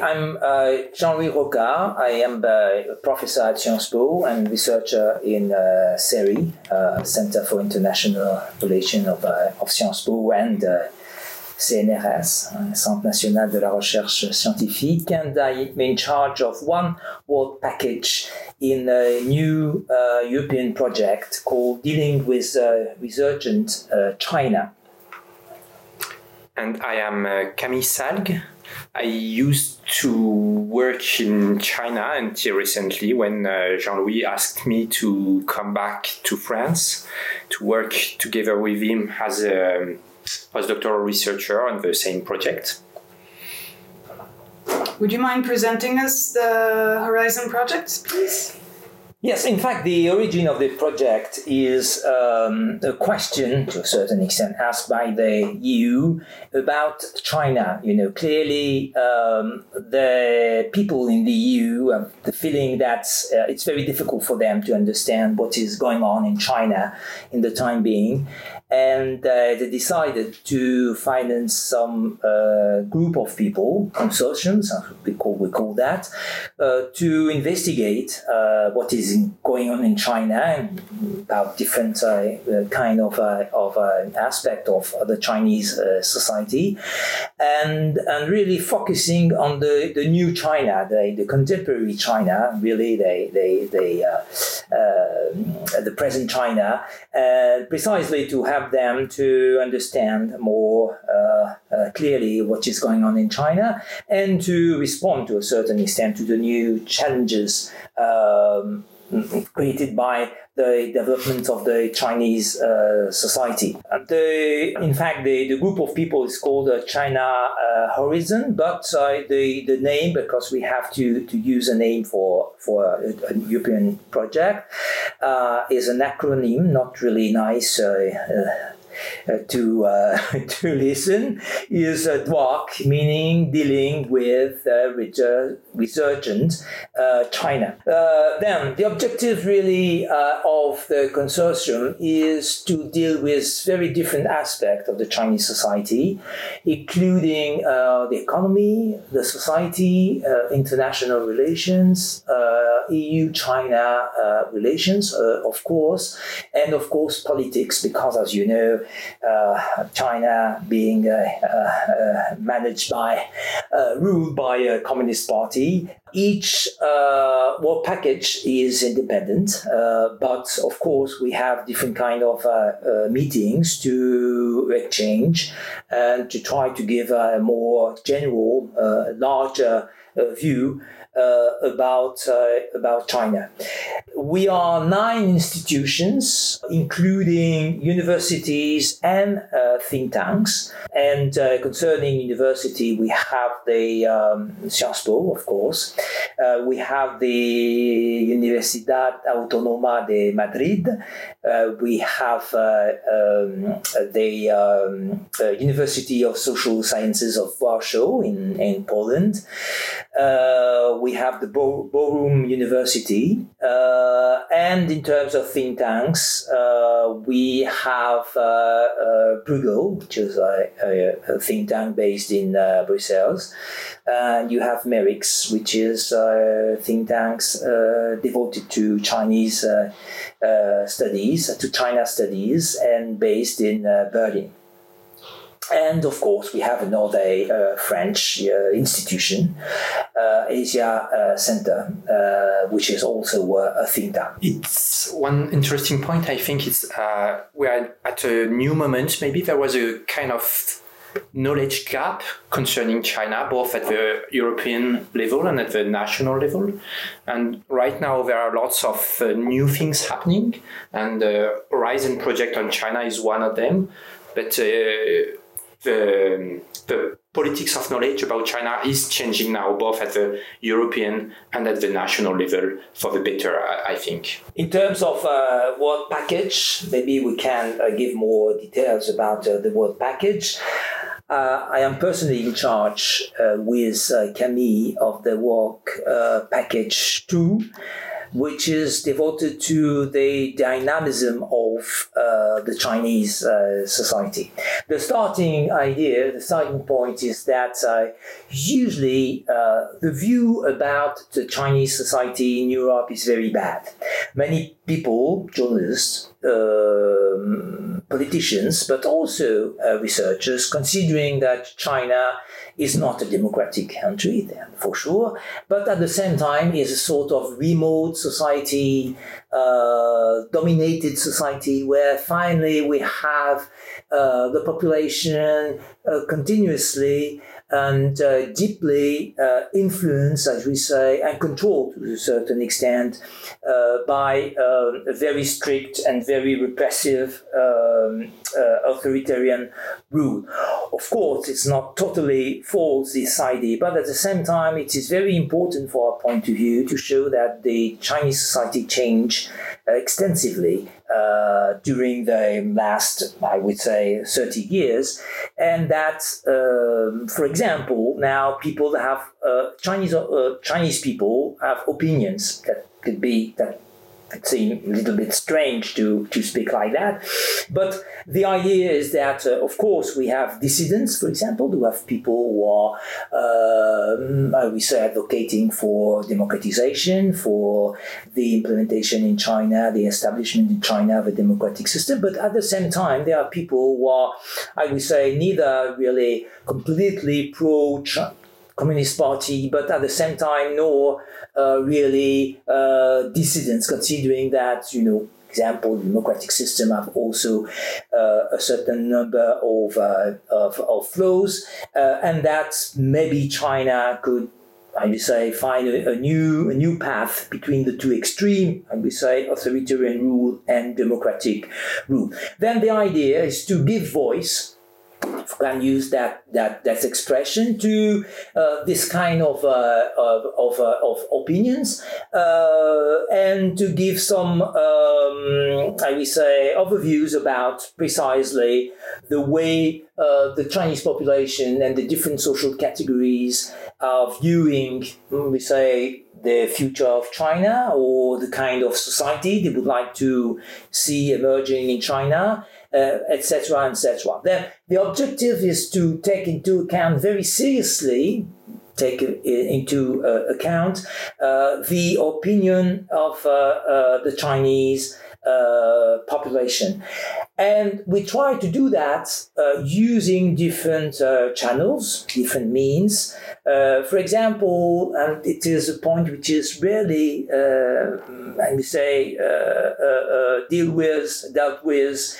I'm uh, Jean-Louis Rocca. I am a professor at Sciences Po and researcher in uh, CERI, uh, Center for International Relations of, uh, of Sciences Po and uh, CNRS, Centre National de la Recherche Scientifique, and I'm in charge of one work package in a new uh, European project called Dealing with uh, Resurgent uh, China. And I am uh, Camille Salgues. I used to work in China until recently when uh, Jean Louis asked me to come back to France to work together with him as a postdoctoral researcher on the same project. Would you mind presenting us the Horizon project, please? Yes, in fact, the origin of the project is um, a question, to a certain extent, asked by the EU about China. You know, clearly um, the people in the EU have the feeling that uh, it's very difficult for them to understand what is going on in China in the time being and uh, they decided to finance some uh, group of people, consortiums, we call we call that, uh, to investigate uh, what is going on in China and about different uh, uh, kind of of aspect of the Chinese society, and and really focusing on the, the new China, the, the contemporary China, really they they they the present China, precisely to have them to understand more uh, uh, clearly what is going on in China and to respond to a certain extent to the new challenges um, created by the development of the Chinese uh, society. The, in fact, the, the group of people is called uh, China uh, Horizon, but uh, the, the name, because we have to, to use a name for, for a, a European project, uh, is an acronym, not really nice Uh, to uh, to listen is uh, DWARC, meaning dealing with uh, resurgent uh, China. then the objective really of the consortium is to deal with very different aspects of the Chinese society, including the economy, the society, international relations, EU-China relations, of course, and of course politics, because as you know, uh, China being uh, uh, managed by, uh, ruled by a communist party. Each uh, work package is independent, uh, but of course we have different kind of meetings to exchange and to try to give a more general, larger view about uh, about China. We are nine institutions, including universities and uh, think tanks. And uh, concerning university, we have the um, Sciences Po, of course. Uh, we have the Universidad Autónoma de Madrid. Uh, we have um, the um, University of Social Sciences of Warsaw in, in Poland we have the Bo- Bochum University. Uh, and in terms of think tanks, uh, we have uh, uh Bruegel, which is a, a, a, think tank based in uh, Brussels. And you have MERICS, which is uh, think tanks devoted to Chinese studies, to China studies, and based in Berlin. And of course, we have another uh, French uh, institution, uh, Asia uh, Center, uh, which is also a think tank. It's one interesting point. I think it's uh, we're at a new moment. Maybe there was a kind of knowledge gap concerning China, both at the European level and at the national level. And right now, there are lots of new things happening, and the Horizon project on China is one of them. But the, the politics of knowledge about China is changing now, both at the European and at the national level for the better, I, think. In terms of uh, package, maybe we can uh, give more details about uh, the work package. Uh, I am personally in charge uh, with uh, Camille of the work uh, package 2 which is devoted to the dynamism of uh, the Chinese uh, society. The starting idea, the starting point is that usually the view about the Chinese society in Europe is very bad. Many people, journalists, um, politicians, but also uh, researchers, considering that China is not a democratic country, then for sure, but at the same time is a sort of remote society, uh, dominated society, where finally we have uh, the population uh, continuously and uh, deeply uh, influenced, as we say, and controlled to a certain extent uh, by um, a very strict and very repressive um, uh, authoritarian rule. Of course, it's not totally false, this idea, but at the same time, it is very important for our point of view to show that the Chinese society changed uh, extensively uh, during the last, I would say, 30 years. And that, um, for example, now people have, uh, Chinese, uh, Chinese people have opinions that could be, that it seems a little bit strange to, to speak like that. But the idea is that, uh, of course, we have dissidents, for example, who have people who are, uh, I would say, advocating for democratization, for the implementation in China, the establishment in China of a democratic system. But at the same time, there are people who are, I would say, neither really completely pro Communist Party, but at the same time, no uh, really uh, dissidents, considering that, you know, example, democratic system have also uh, a certain number of, uh, of, of flaws, uh, and that maybe China could I would say, find a, a, new a new path between the two extreme, I would say, authoritarian rule and democratic rule. Then the idea is to give voice can use that that that expression to uh, this kind of uh, of of, uh, of, opinions uh, and to give some um, I will say overviews about precisely the way uh, the Chinese population and the different social categories are viewing we say the future of China or the kind of society they would like to see emerging in China etc., uh, etc. Then the objective is to take into account very seriously take into uh, account uh, the opinion of uh, uh the Chinese uh, population. And we try to do that uh, using different uh, channels, different means. Uh, for example, and it is a point which is rarely, uh, I would say, uh, deal with, dealt with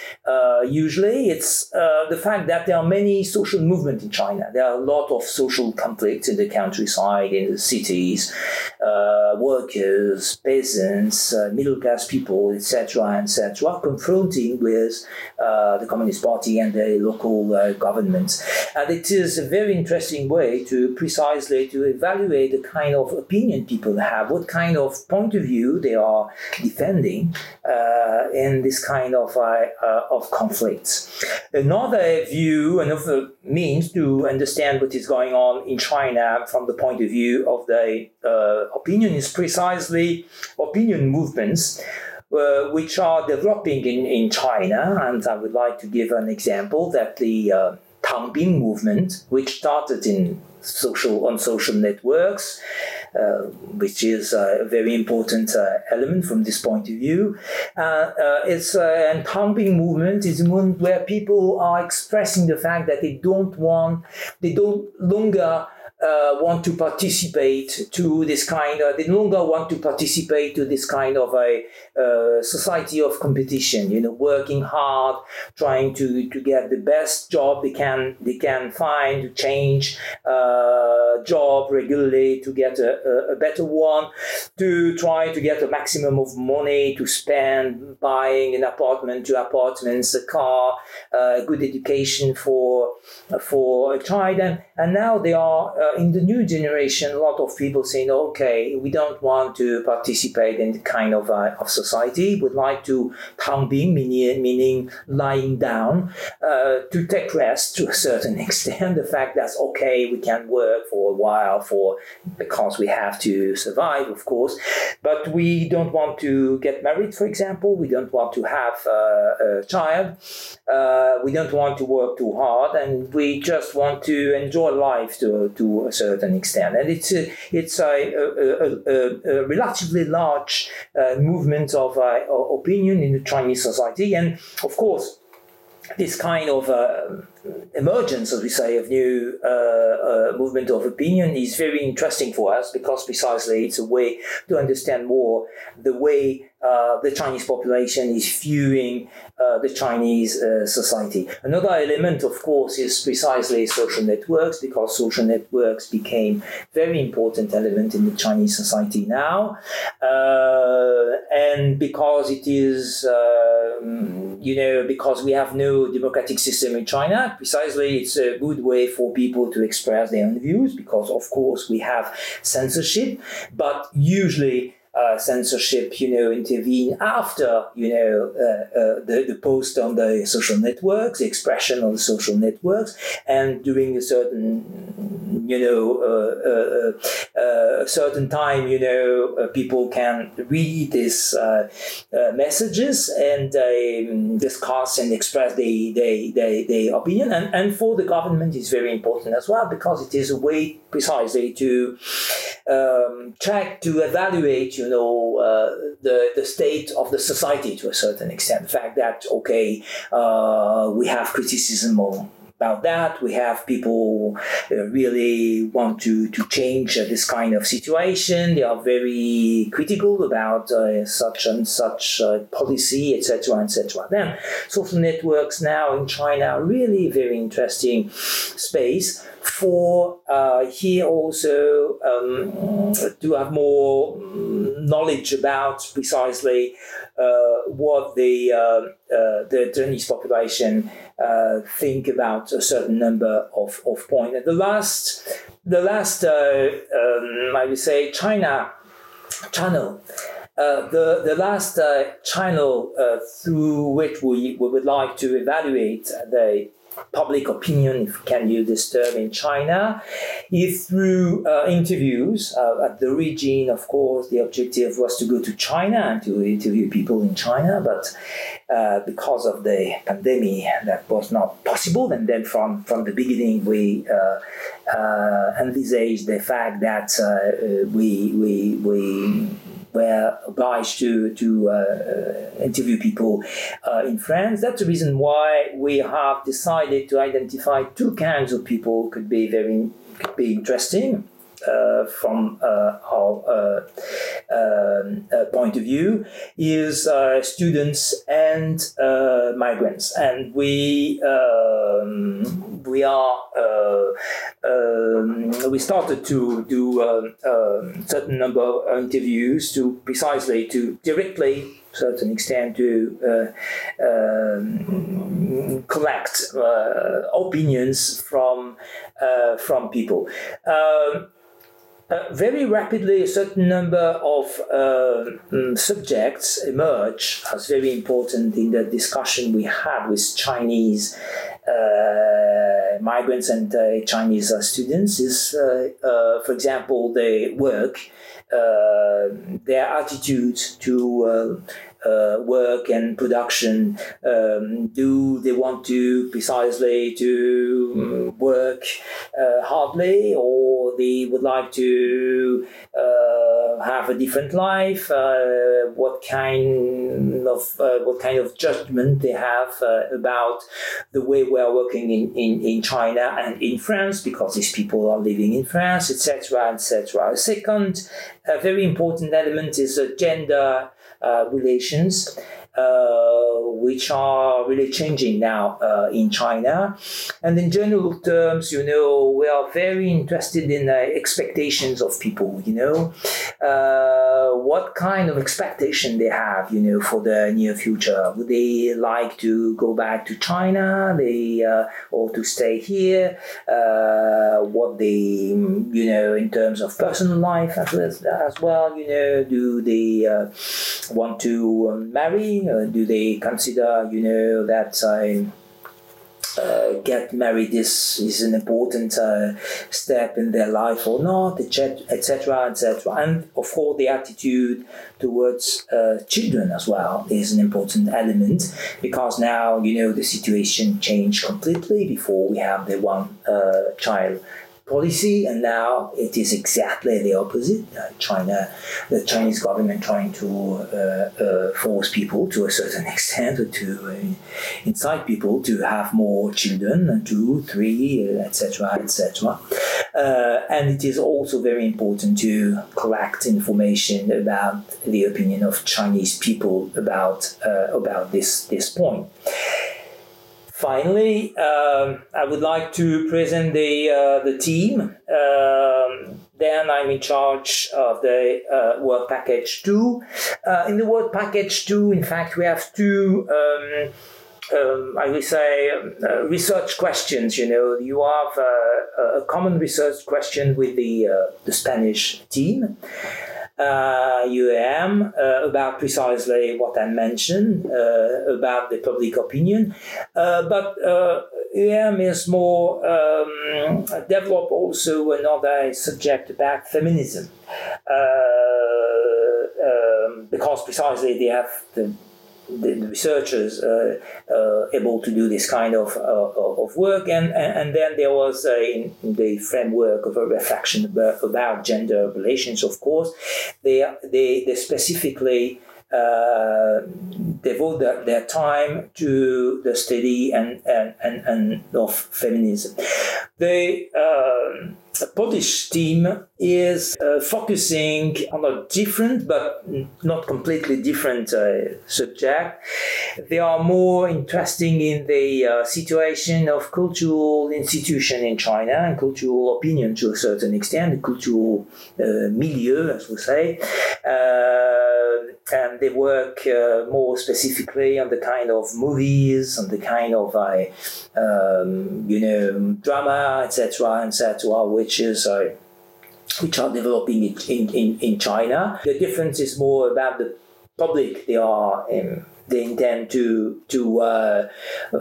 usually. It's the fact that there are many social movements in China. There are a lot of social conflicts in the countryside, in the cities, workers, peasants, middle class people, etc., etc., confronting with uh, the Communist Party and the local uh, governments. And it is a very interesting way to precisely to evaluate the kind of opinion people have, what kind of point of view they are defending uh, in this kind of, of conflicts. Another view, another means to understand what is going on in China from the point of view of the uh, opinion is precisely opinion movements uh, which are developing in, in China. And I would like to give an example that the uh, Tangping movement, which started in social on social networks, uh, which is a very important uh, element from this point of view. Uh, uh it's and Tangping movement is a movement where people are expressing the fact that they don't want, they don't longer uh, want to participate to this kind of, they no longer want to participate to this kind of a uh, society of competition, you know, working hard, trying to, to get the best job they can, they can find, to change uh, job regularly to get a, a, a, better one, to try to get a maximum of money to spend buying an apartment, two apartments, a car, uh, good education for, for a child. And, and now they are uh, in the new generation, a lot of people saying, okay, we don't want to participate in the kind of, uh, of society, would like to tangping, meaning, meaning lying down, uh, to take rest to a certain extent. The fact that, okay, we can work for a while for because we have to survive, of course course, but we don't want to get married, for example. We don't want to have uh, a child. Uh, we don't want to work too hard, and we just want to enjoy life to, to a certain extent. And it's a, it's a, a, a, relatively large uh, movement of uh, opinion in the Chinese society, and of course this kind of uh, emergence, as we say, of new uh, uh, movement of opinion is very interesting for us because precisely it's a way to understand more the way uh, the Chinese population is viewing uh, the Chinese uh, society. Another element, of course, is precisely social networks because social networks became very important element in the Chinese society now, and because it is, um, you know, because we have no democratic system in China, precisely it's a good way for people to express their own views because, of course, we have censorship, but usually uh, censorship, you know, intervene after, you know, uh, uh, the, the post on the social networks, the expression on the social networks, and during a certain, you know, uh, uh, uh, certain time, you know, people can read these messages and um, discuss and express their, their, their, their opinion. And, and for the government, it's very important as well because it is a way precisely to um, check, to evaluate, you know, uh, the, the state of the society to a certain extent. The fact that, okay, uh, we have criticism about that. We have people uh, really want to, to change uh, this kind of situation. They are very critical about uh, such and such uh, policy, etc., etc. Then social networks now in China are really very interesting space for uh, here also um, to have more knowledge about precisely uh, what the the Chinese population uh, think about a certain number of, of points. And the last, the last, uh, um, I would say, China channel. Uh, the, the last uh, channel uh, through which we, we would like to evaluate the public opinion, if can this term in China, is through uh, interviews uh, at the region. Of course, the objective was to go to China and to interview people in China, but uh, because of the pandemic, that was not possible. And then from, from the beginning, we uh, uh, envisaged the fact that uh, we, we, we were obliged to to uh, uh, interview people uh, in France. That's the reason why we have decided to identify two kinds of people could be very could be interesting. Uh, from uh, our uh, um, point of view is students and migrants, and we um, we are we started to do a um, certain number of interviews to precisely to directly certain extent to uh, um, collect uh, opinions from uh, from people. Um, uh, very rapidly, a certain number of uh, um, subjects emerge as very important in the discussion we had with Chinese uh, migrants and uh, Chinese uh, students. Is, for example, their work, their attitude to uh, work and production? Um, do they want to precisely to um, work uh, hardly, or they would like to uh, have a different life? Uh, what kind of uh, what kind of judgment they have uh, about the way we are working in, in, in China and in France because these people are living in France, etc., etc. Second, a very important element is gender relations, uh, Uh, which are really changing now uh, in China. And in general terms, you know, we are very interested in the expectations of people, you know, uh, what kind of expectation they have, you know, for the near future. Would they like to go back to China, they uh, or to stay here? what they, you know, in terms of personal life as well, as well you know, do they want to um, Uh, do they consider, you know, that uh, get married is, is an important uh, step in their life or not, etc etc., etc. And of course, the attitude towards uh, children as well is an important element because now you know the situation changed completely. Before we have the one uh, child policy, and now it is exactly the opposite. Uh, China, the Chinese government trying to uh, uh, force people to a certain extent, or to uh, incite people to have more children, two, three, etc., etc. Uh, and it is also very important to collect information about the opinion of Chinese people about about this this point. Finally, um, I would like to present the uh, the team. Um, then I'm in charge of the uh, work package two. Uh, in the work package two, in fact, we have two. Um, um, I would say uh, research questions. You know, you have uh, a common research question with the uh, the Spanish team UAM uh, about precisely what I mentioned uh, about the public opinion. Uh, but UAM is more um, develop also another subject about feminism. Um, because precisely they have the the, the researchers uh, uh, able to do this kind of, uh, of work. And, and, then there was in the framework of a reflection about, about gender relations, of course, they, they, they specifically uh, devote their, their, time to the study and, and, and, and of feminism. The uh, Polish team is uh, focusing on a different but not completely different uh, subject. They are more interesting in the uh, situation of cultural institution in China and cultural opinion to a certain extent, cultural milieu, as we say. Uh, and they work uh, more specifically on the kind of movies, on the kind of, um, you know, drama, etc., etc., which is which are developing in, in, in China. The difference is more about the public they are in, they intend to to uh,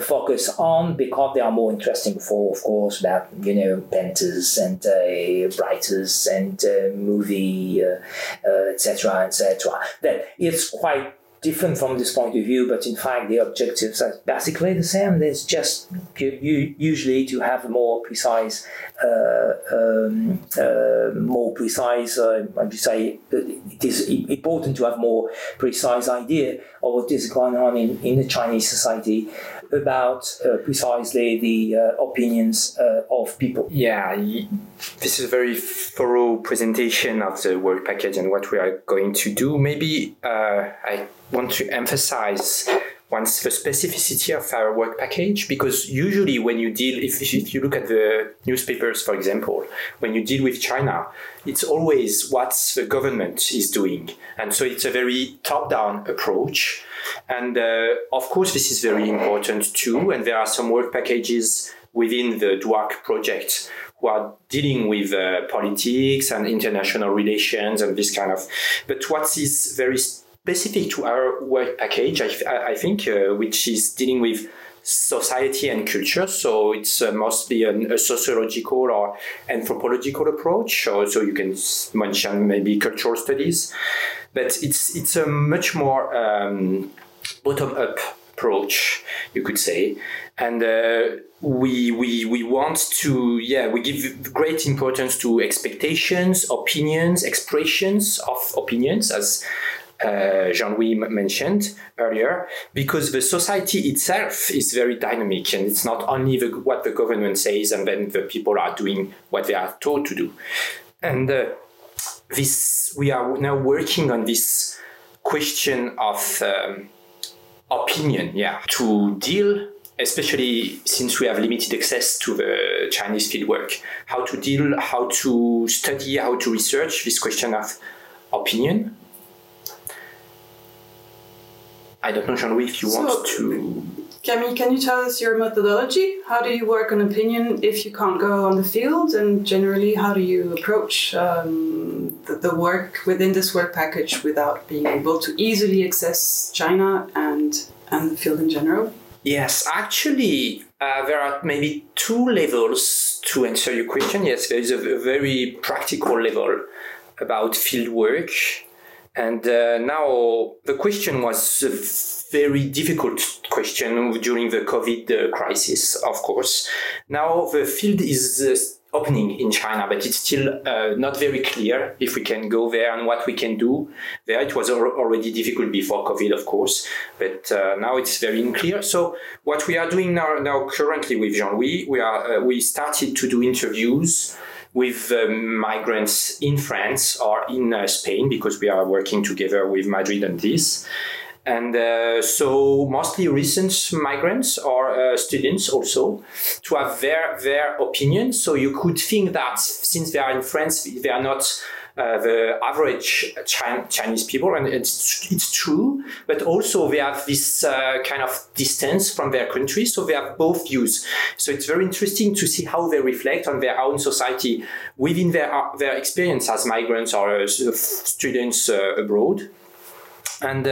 focus on because they are more interesting for, of course, about you know painters and uh, writers and uh, movie etc. Uh, etc. Uh, that it's quite different from this point of view, but in fact the objectives are basically the same. There's just usually to have a more precise, uh, um, uh, more precise. Uh, I would say it is important to have more precise idea of what is going on in, in the Chinese society about uh, precisely the uh, opinions uh, of people. Yeah, this is a very thorough presentation of the work package and what we are going to do. Maybe uh, I want to emphasize once the specificity of our work package because usually when you deal if, if you look at the newspapers for example when you deal with china it's always what the government is doing. And so it's a very top-down approach. And uh, of course this is very important too. And there are some work packages within the DWARC project who are dealing with uh, politics and international relations and this kind of but what is very specific to our work package, I, I think, uh, which is dealing with society and culture. So it's uh, mostly an, a sociological or anthropological approach. So, so you can mention maybe cultural studies, but it's it's a much more um, bottom up approach, you could say, and. Uh, we, we, we want to, yeah, we give great importance to expectations, opinions, expressions of opinions as Jean-Louis mentioned earlier, because the society itself is very dynamic and it's not only the, what the government says and then the people are doing what they are told to do. And uh, this, we are now working on this question of um, opinion, yeah, to deal especially since we have limited access to the Chinese fieldwork, how to deal, how to study, how to research this question of opinion I don't know, Jean-Louis, if you so, want to. Camille, can you tell us your methodology? How do you work on opinion if you can't go on the field? And generally, how do you approach um, the, the, work within this work package without being able to easily access China and, and the field in general? Yes, actually, Uh, there are maybe two levels to answer your question. Yes, there is a, a very practical level about field work. And uh, now the question was a very difficult question during the COVID uh, crisis, of course. Now the field is uh, opening in China, but it's still uh, not very clear if we can go there and what we can do there. It was al- already difficult before COVID, of course, but uh, now it's very unclear. So what we are doing now, now currently with Jean-Louis, we are uh, we started to do interviews with um, migrants in France or in uh, Spain because we are working together with Madrid on this. And uh, so mostly recent migrants or uh, students also to have their their opinions. So you could think that since they are in France, they are not uh, the average Chi- Chinese people, and it's it's true. But also they have this uh, kind of distance from their country, so they have both views. So it's very interesting to see how they reflect on their own society within their their experience as migrants or uh, students uh, abroad, and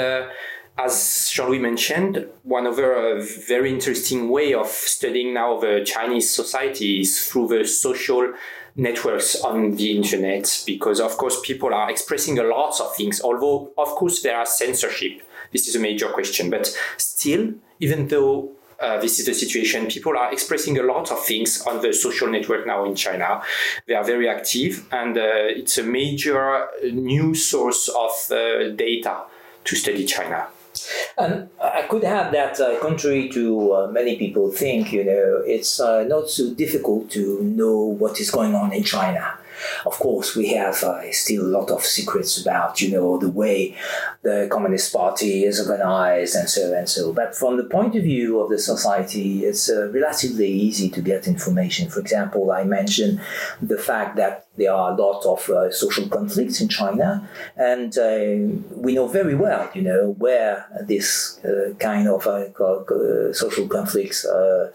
as Jean-Louis mentioned, one other uh, very interesting way of studying now the Chinese society is through the social networks on the internet, because of course people are expressing a lot of things, although of course there are censorship. This is a major question, but still, even though uh, this is the situation. People are expressing a lot of things on the social network now in China. They are very active, and uh, it's a major new source of uh, data to study China. And I could add that, uh, contrary to uh, many people think, you know, it's uh, not so difficult to know what is going on in China. Of course, we have uh, still a lot of secrets about, you know, the way the Communist Party is organized and so and so. But from the point of view of the society, it's uh, relatively easy to get information. For example, I mentioned the fact that there are a lot of uh, social conflicts in China, and uh, we know very well, you know, where this uh, kind of uh, social conflicts um,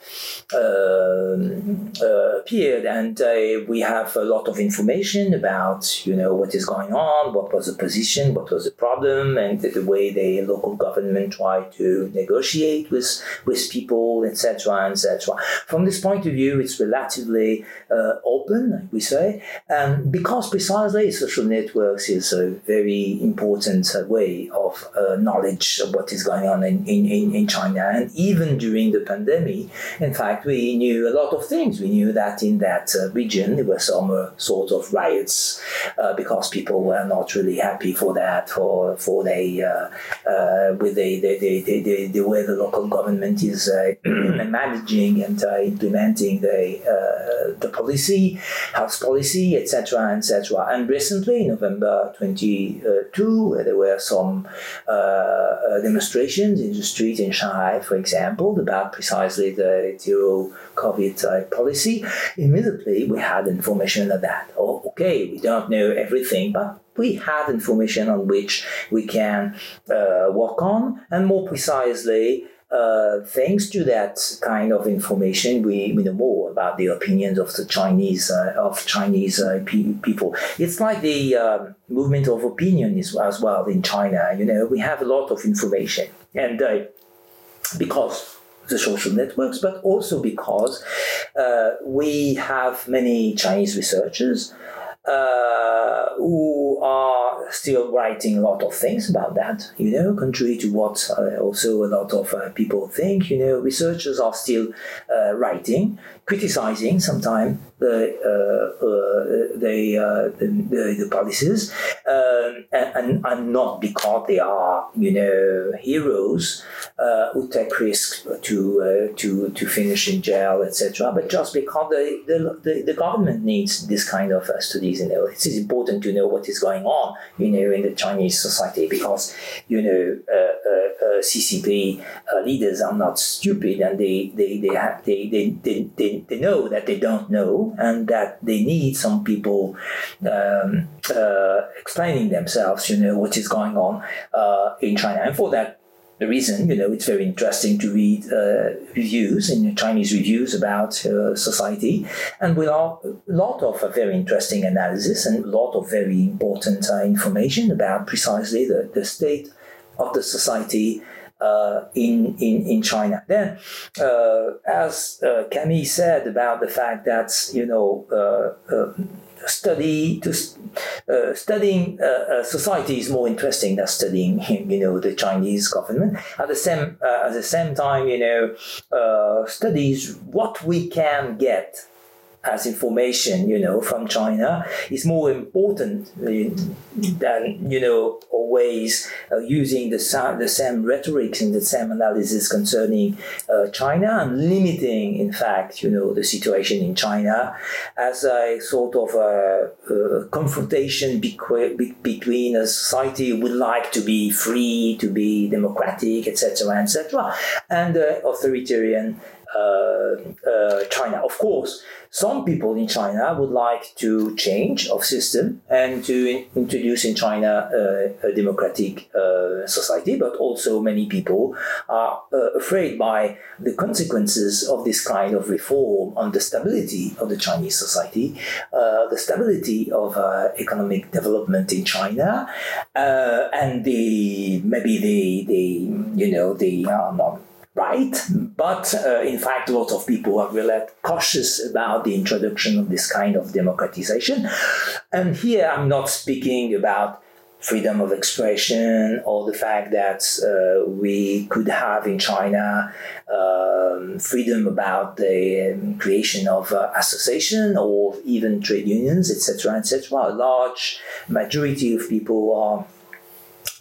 appeared, and we have a lot of information about, you know, what is going on, what was the position, what was the problem, and the, way the local government tried to negotiate with with people, etc., etc. From this point of view, it's relatively uh, open, we say, and because precisely social networks is a very important uh, way of uh, knowledge of what is going on in, in, in China, and even during the pandemic, in fact, we knew a lot of things. We knew that in that uh, region there were some uh, sort of riots uh, because people were not really happy for that, for for the uh, with the, way the local government is managing and implementing the the policy, health policy, etc., etc. And recently, in November 22, there were some uh, uh, demonstrations in the street in Shanghai, for example, about precisely the zero COVID uh, policy. Immediately, we had information of that. Oh, okay, we don't know everything, but we have information on which we can uh, work on, and more precisely, uh, thanks to that kind of information, we, we know more about the opinions of the Chinese uh, of Chinese uh, pe- people. It's like the um, movement of opinion is, as well in China. You know, we have a lot of information, and uh, because the social networks, but also because uh, we have many Chinese researchers uh, are still writing a lot of things about that, you know, contrary to what uh, also a lot of uh, people think, you know, researchers are still uh, writing, criticizing sometimes the, uh, uh, the, the, the, the, policies, um, and, and not because they are, you know, heroes who take risks to, to, to finish in jail, etc., but just because the, the, the, government needs this kind of studies, you know, it is important to know what is going on, you know, in the Chinese society because, you know, CCP leaders are not stupid and they, they, they, have, they, they, they, they they, know that they don't know and that they need some people um, uh, explaining themselves, you know, what is going on uh, in China. And for that the reason, you know, it's very interesting to read uh, reviews in Chinese reviews about uh, society, and with a lot of uh, very interesting analysis and a lot of very important uh, information about precisely the, the state of the society uh, in, in, in China. Then, uh, as uh, Camille said about the fact that, you know, uh, uh, study to uh, studying society is more interesting than studying you know the Chinese government at the same at the same time you know studies what we can get as information, you know, from China is more important than, you know, always uh, using the, the same rhetorics and the same analysis concerning uh, China and limiting, in fact, you know, the situation in China as a sort of a, a confrontation between a society would like to be free, to be democratic, etc., etc., and uh, authoritarian uh, uh, Uh, uh, China. Of course, some people in China would like to change of system and to in- introduce in China uh, a democratic uh, society, but also many people are afraid by the consequences of this kind of reform on the stability of the Chinese society, the stability of economic development in China, and the maybe the the you know the um, right. But uh, in fact, a lot of people are really cautious about the introduction of this kind of democratization. And here I'm not speaking about freedom of expression or the fact that uh, we could have in China um, freedom about the um, creation of uh, association or even trade unions, etc., etc. A large majority of people are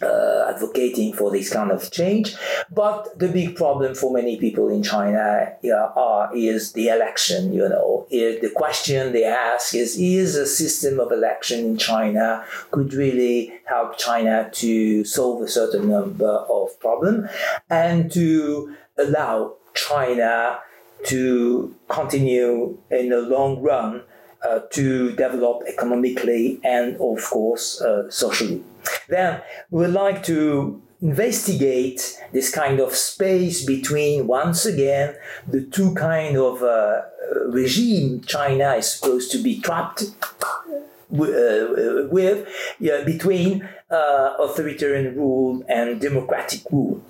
uh, advocating for this kind of change. But the big problem for many people in China uh, is the election. You know, the question they ask is: Is a system of election in China could really help China to solve a certain number of problems and to allow China to continue in the long run uh, to develop economically and, of course, uh, socially. Then we'd like to investigate this kind of space between, once again, the two kind of uh, regime China is supposed to be trapped uh, with, yeah, between uh, authoritarian rule and democratic rule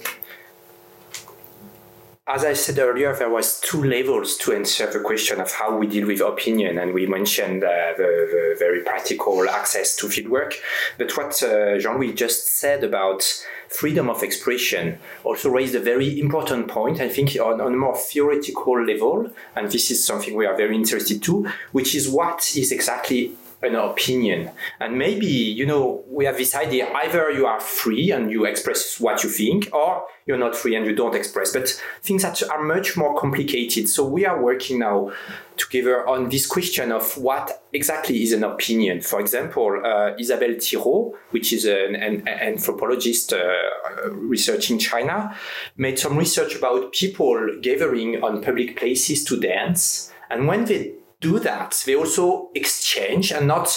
as I said earlier, there was two levels to answer the question of how we deal with opinion, and we mentioned uh, the, the, very practical access to fieldwork. But what uh, Jean-Louis just said about freedom of expression also raised a very important point, I think, on, on a more theoretical level, and this is something we are very interested to, which is what is exactly an opinion. And maybe, you know, we have this idea either you are free and you express what you think, or you're not free and you don't express. But things that are much more complicated. So we are working now together on this question of what exactly is an opinion. For example, uh, Isabelle Thireau, which is an, an, an anthropologist uh, researching China, made some research about people gathering on public places to dance. And when they do that. They also exchange and not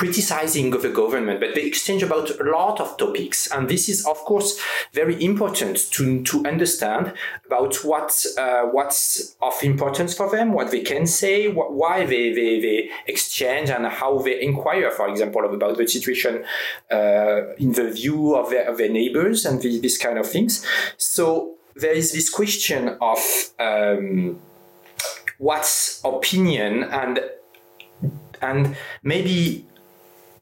criticizing the government, but they exchange about a lot of topics. And this is, of course, very important to, to understand about what uh, what's of importance for them, what they can say, wh- why they, they, they exchange, and how they inquire, for example, about the situation uh, in the view of their, of their neighbors and these, these kind of things. So there is this question of um, what's opinion and and maybe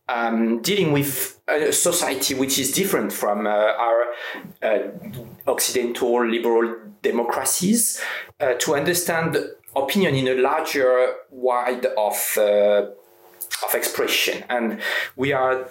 um, dealing with a society which is different from uh, our uh, Occidental liberal democracies uh, to understand opinion in a larger wide of uh, of expression. And we are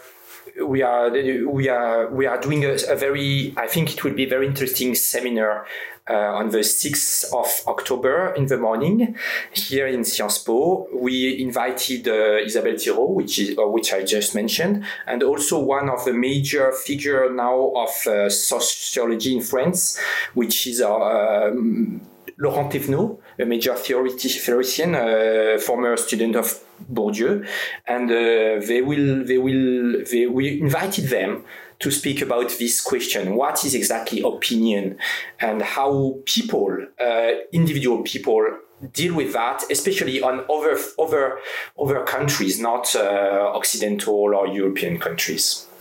we are we are we are doing a, a, very I think it will be a very interesting seminar uh, on the 6th of October in the morning here in Sciences Po. We invited uh, Isabelle Thireau, which is uh, which I just mentioned, and also one of the major figure now of uh, sociology in France, which is um, Laurent Thévenot, a major theoretician, uh, former student of Bourdieu, and uh, they will, they will, they, we invited them to speak about this question: what is exactly opinion, and how people, uh, individual people, deal with that, especially on other other other countries, not uh, Occidental or European countries.